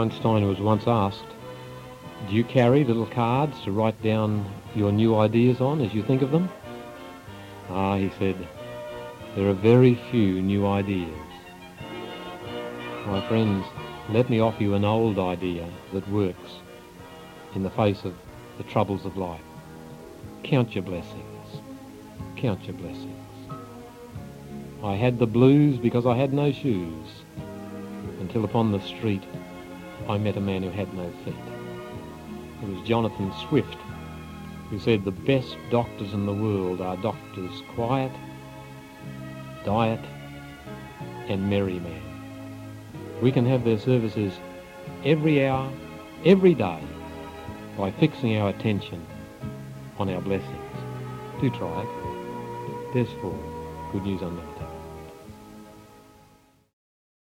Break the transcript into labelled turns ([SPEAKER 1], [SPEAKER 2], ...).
[SPEAKER 1] Einstein was once asked, do you carry little cards to write down your new ideas on as you think of them? Ah, he said, there are very few new ideas. My friends, let me offer you an old idea that works in the face of the troubles of life. Count your blessings. Count your blessings. I had the blues because I had no shoes, until upon the street I met a man who had no feet. It was Jonathan Swift who said the best doctors in the world are doctors quiet, diet and merry man. We can have their services every hour, every day by fixing our attention on our blessings. Do try it. Des Ford. Good News on Unlimited.